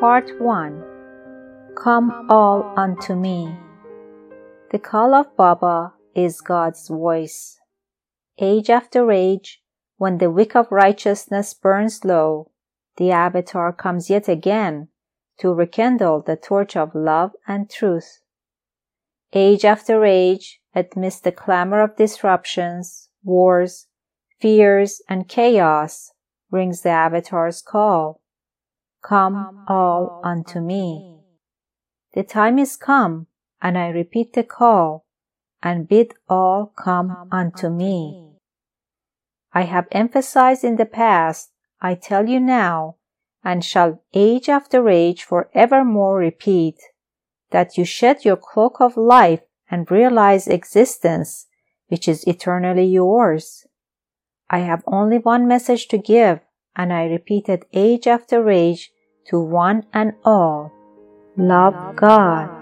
Part 1 Come all unto me. The call of Baba is God's voice. Age after age, when the wick of righteousness burns low, the Avatar comes yet again to rekindle the torch of love and truth. Age after age, amidst the clamor of disruptions, wars, fears, and chaos, rings the Avatar's call. Come all unto me. The time is come, and I repeat the call, and bid all come unto me. I have emphasized in the past, I tell you now, and shall age after age for evermore repeat, that you shed your cloak of life and realize existence, which is eternally yours. I have only one message to give, and I repeat it age after age to one and all. Love God.